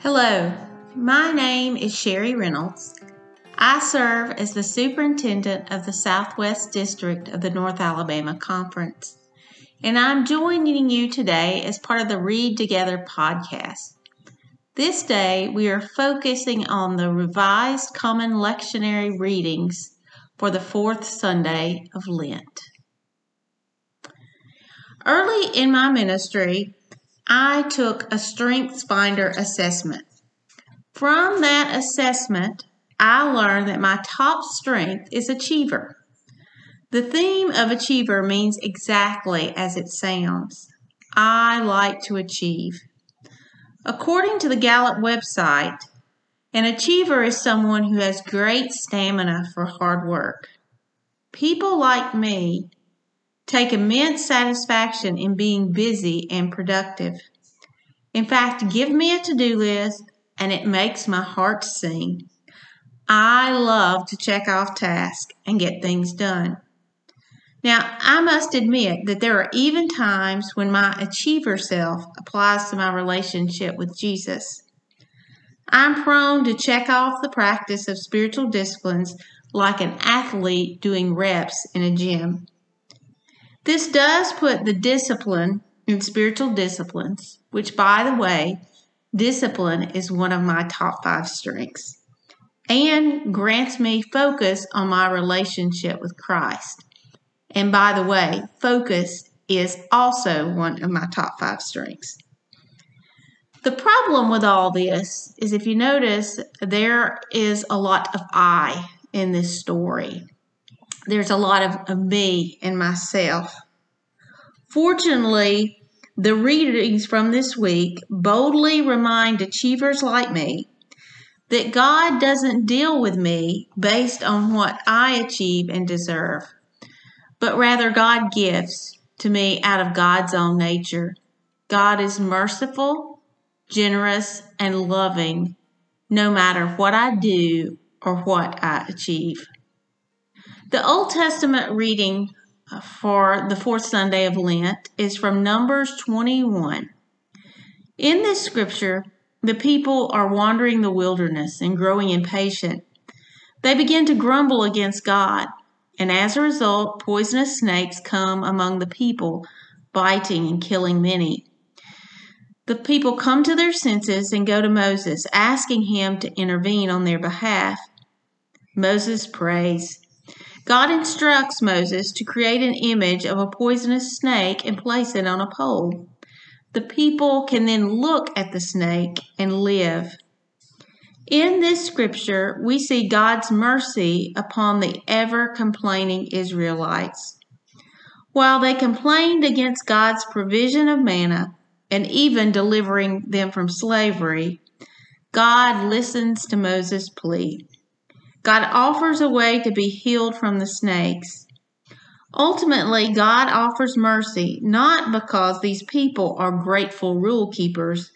Hello, my name is Sherry Reynolds. I serve as the superintendent of the Southwest District of the North Alabama Conference, and I'm joining you today as part of the Read Together podcast. This day, we are focusing on the Revised Common Lectionary readings for the fourth Sunday of Lent. Early in my ministry, I took a Strengths Finder assessment. From that assessment, I learned that my top strength is achiever. The theme of achiever means exactly as it sounds. I like to achieve. According to the Gallup website, an achiever is someone who has great stamina for hard work. People like me take immense satisfaction in being busy and productive. In fact, give me a to do list and it makes my heart sing. I love to check off tasks and get things done. Now, I must admit that there are even times when my achiever self applies to my relationship with Jesus. I'm prone to check off the practice of spiritual disciplines like an athlete doing reps in a gym. This does put the discipline in spiritual disciplines, which, by the way, discipline is one of my top five strengths, and grants me focus on my relationship with Christ. And by the way, focus is also one of my top five strengths. The problem with all this is if you notice, there is a lot of I in this story there's a lot of, me and myself. Fortunately, the readings from this week boldly remind achievers like me that God doesn't deal with me based on what I achieve and deserve, but rather God gives to me out of God's own nature. God is merciful, generous, and loving no matter what I do or what I achieve. The Old Testament reading uh, for the fourth Sunday of Lent is from Numbers 21. In this scripture, the people are wandering the wilderness and growing impatient. They begin to grumble against God, and as a result, poisonous snakes come among the people, biting and killing many. The people come to their senses and go to Moses, asking him to intervene on their behalf. Moses prays. God instructs Moses to create an image of a poisonous snake and place it on a pole. The people can then look at the snake and live. In this scripture, we see God's mercy upon the ever complaining Israelites. While they complained against God's provision of manna and even delivering them from slavery, God listens to Moses' plea. God offers a way to be healed from the snakes. Ultimately, God offers mercy not because these people are grateful rule keepers,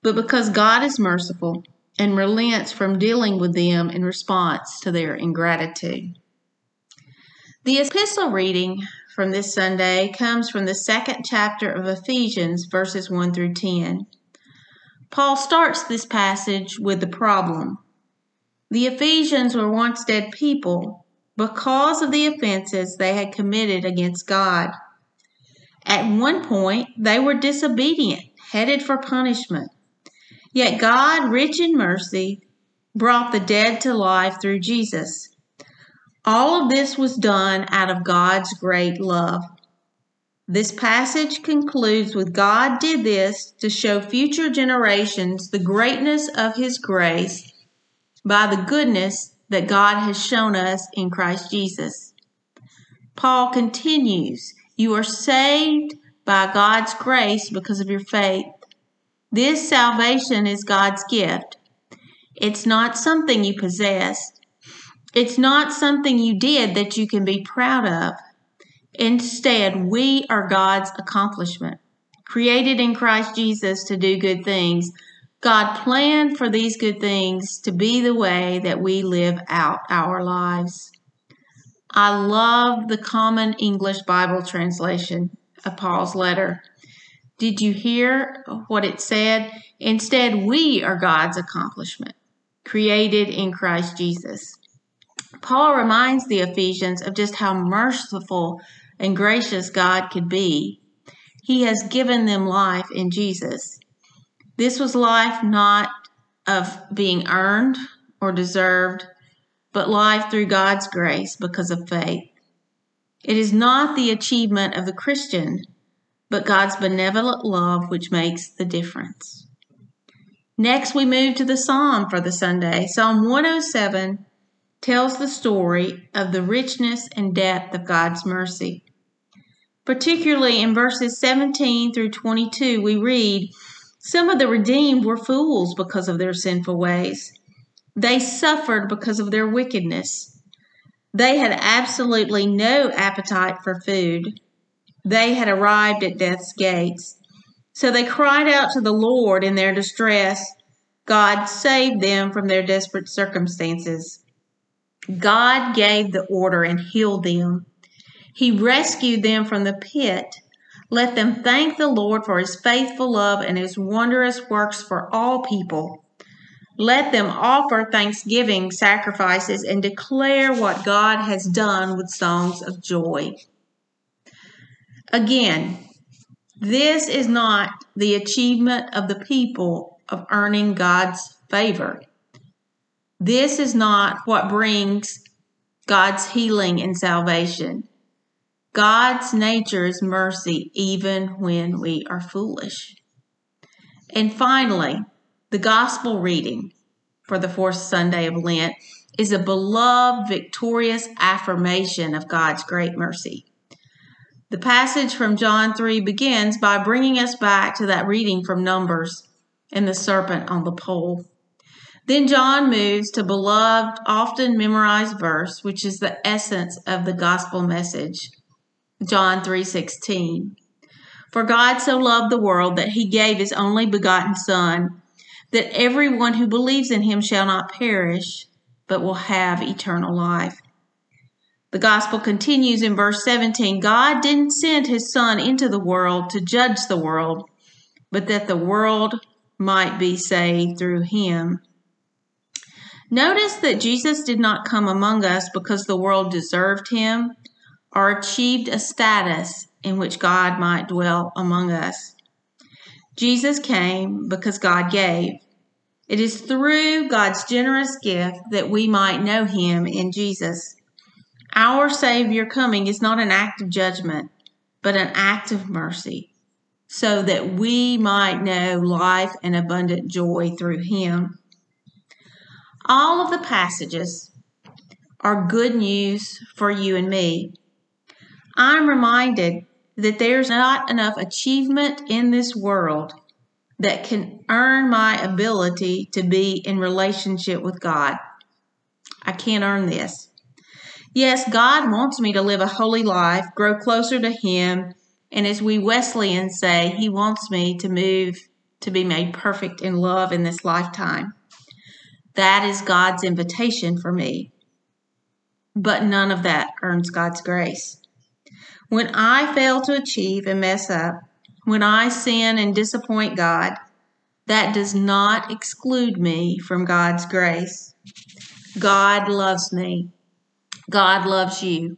but because God is merciful and relents from dealing with them in response to their ingratitude. The epistle reading from this Sunday comes from the second chapter of Ephesians, verses 1 through 10. Paul starts this passage with the problem the Ephesians were once dead people because of the offenses they had committed against God. At one point, they were disobedient, headed for punishment. Yet God, rich in mercy, brought the dead to life through Jesus. All of this was done out of God's great love. This passage concludes with God did this to show future generations the greatness of His grace by the goodness that God has shown us in Christ Jesus. Paul continues, You are saved by God's grace because of your faith. This salvation is God's gift. It's not something you possess. It's not something you did that you can be proud of. Instead, we are God's accomplishment, created in Christ Jesus to do good things God planned for these good things to be the way that we live out our lives. I love the Common English Bible translation of Paul's letter. Did you hear what it said? Instead, we are God's accomplishment, created in Christ Jesus. Paul reminds the Ephesians of just how merciful and gracious God could be. He has given them life in Jesus. This was life not of being earned or deserved, but life through God's grace because of faith. It is not the achievement of the Christian, but God's benevolent love which makes the difference. Next, we move to the Psalm for the Sunday. Psalm 107 tells the story of the richness and depth of God's mercy. Particularly in verses 17 through 22, we read, Some of the redeemed were fools because of their sinful ways. They suffered because of their wickedness. They had absolutely no appetite for food. They had arrived at death's gates. So they cried out to the Lord in their distress. God saved them from their desperate circumstances. God gave the order and healed them. He rescued them from the pit. Let them thank the Lord for his faithful love and his wondrous works for all people. Let them offer thanksgiving sacrifices and declare what God has done with songs of joy. Again, this is not the achievement of the people of earning God's favor. This is not what brings God's healing and salvation. God's nature is mercy even when we are foolish. And finally, the gospel reading for the fourth Sunday of Lent is a beloved, victorious affirmation of God's great mercy. The passage from John 3 begins by bringing us back to that reading from Numbers and the serpent on the pole. Then John moves to beloved, often memorized verse, which is the essence of the gospel message. John 3:16. For God so loved the world that he gave his only begotten son that everyone who believes in him shall not perish, but will have eternal life. The gospel continues in verse 17 God didn't send his son into the world to judge the world, but that the world might be saved through him. Notice that Jesus did not come among us because the world deserved him or achieved a status in which God might dwell among us. Jesus came because God gave. It is through God's generous gift that we might know Him in Jesus. Our Savior coming is not an act of judgment, but an act of mercy, so that we might know life and abundant joy through Him. All of the passages are good news for you and me. I'm reminded that there's not enough achievement in this world that can earn my ability to be in relationship with God. I can't earn this. Yes, God wants me to live a holy life, grow closer to Him, and as we Wesleyans say, He wants me to move to be made perfect in love in this lifetime. That is God's invitation for me. But none of that earns God's grace. When I fail to achieve and mess up, when I sin and disappoint God, that does not exclude me from God's grace. God loves me. God loves you.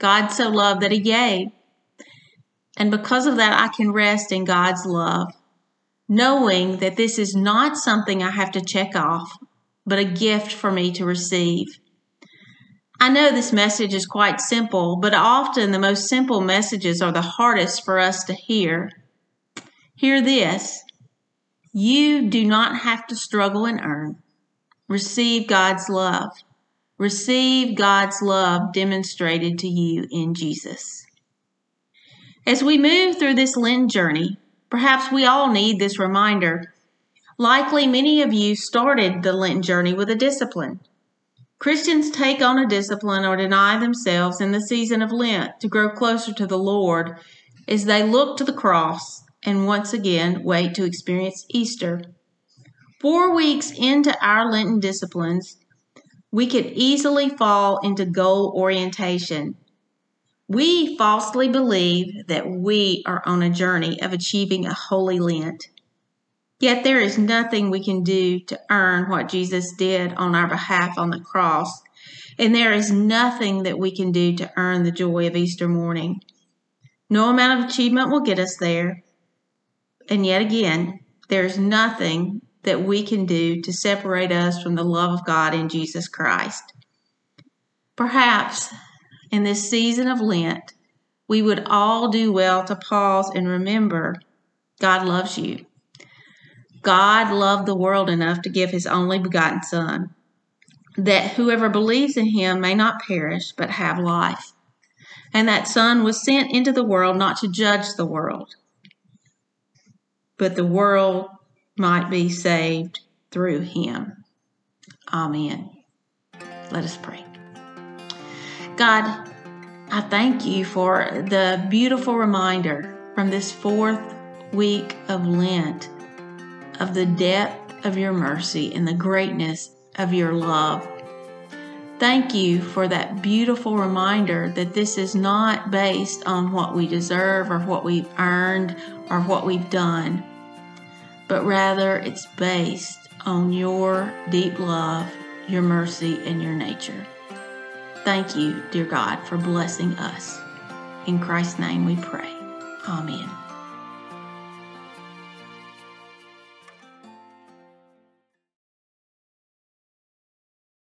God so loved that He gave. And because of that, I can rest in God's love, knowing that this is not something I have to check off, but a gift for me to receive. I know this message is quite simple, but often the most simple messages are the hardest for us to hear. Hear this you do not have to struggle and earn. Receive God's love. Receive God's love demonstrated to you in Jesus. As we move through this Lent journey, perhaps we all need this reminder. Likely many of you started the Lent journey with a discipline. Christians take on a discipline or deny themselves in the season of Lent to grow closer to the Lord as they look to the cross and once again wait to experience Easter. Four weeks into our Lenten disciplines, we could easily fall into goal orientation. We falsely believe that we are on a journey of achieving a holy Lent. Yet there is nothing we can do to earn what Jesus did on our behalf on the cross, and there is nothing that we can do to earn the joy of Easter morning. No amount of achievement will get us there. And yet again, there is nothing that we can do to separate us from the love of God in Jesus Christ. Perhaps in this season of Lent, we would all do well to pause and remember God loves you. God loved the world enough to give his only begotten Son, that whoever believes in him may not perish, but have life. And that Son was sent into the world not to judge the world, but the world might be saved through him. Amen. Let us pray. God, I thank you for the beautiful reminder from this fourth week of Lent of the depth of your mercy and the greatness of your love. Thank you for that beautiful reminder that this is not based on what we deserve or what we've earned or what we've done, but rather it's based on your deep love, your mercy, and your nature. Thank you, dear God, for blessing us. In Christ's name we pray. Amen.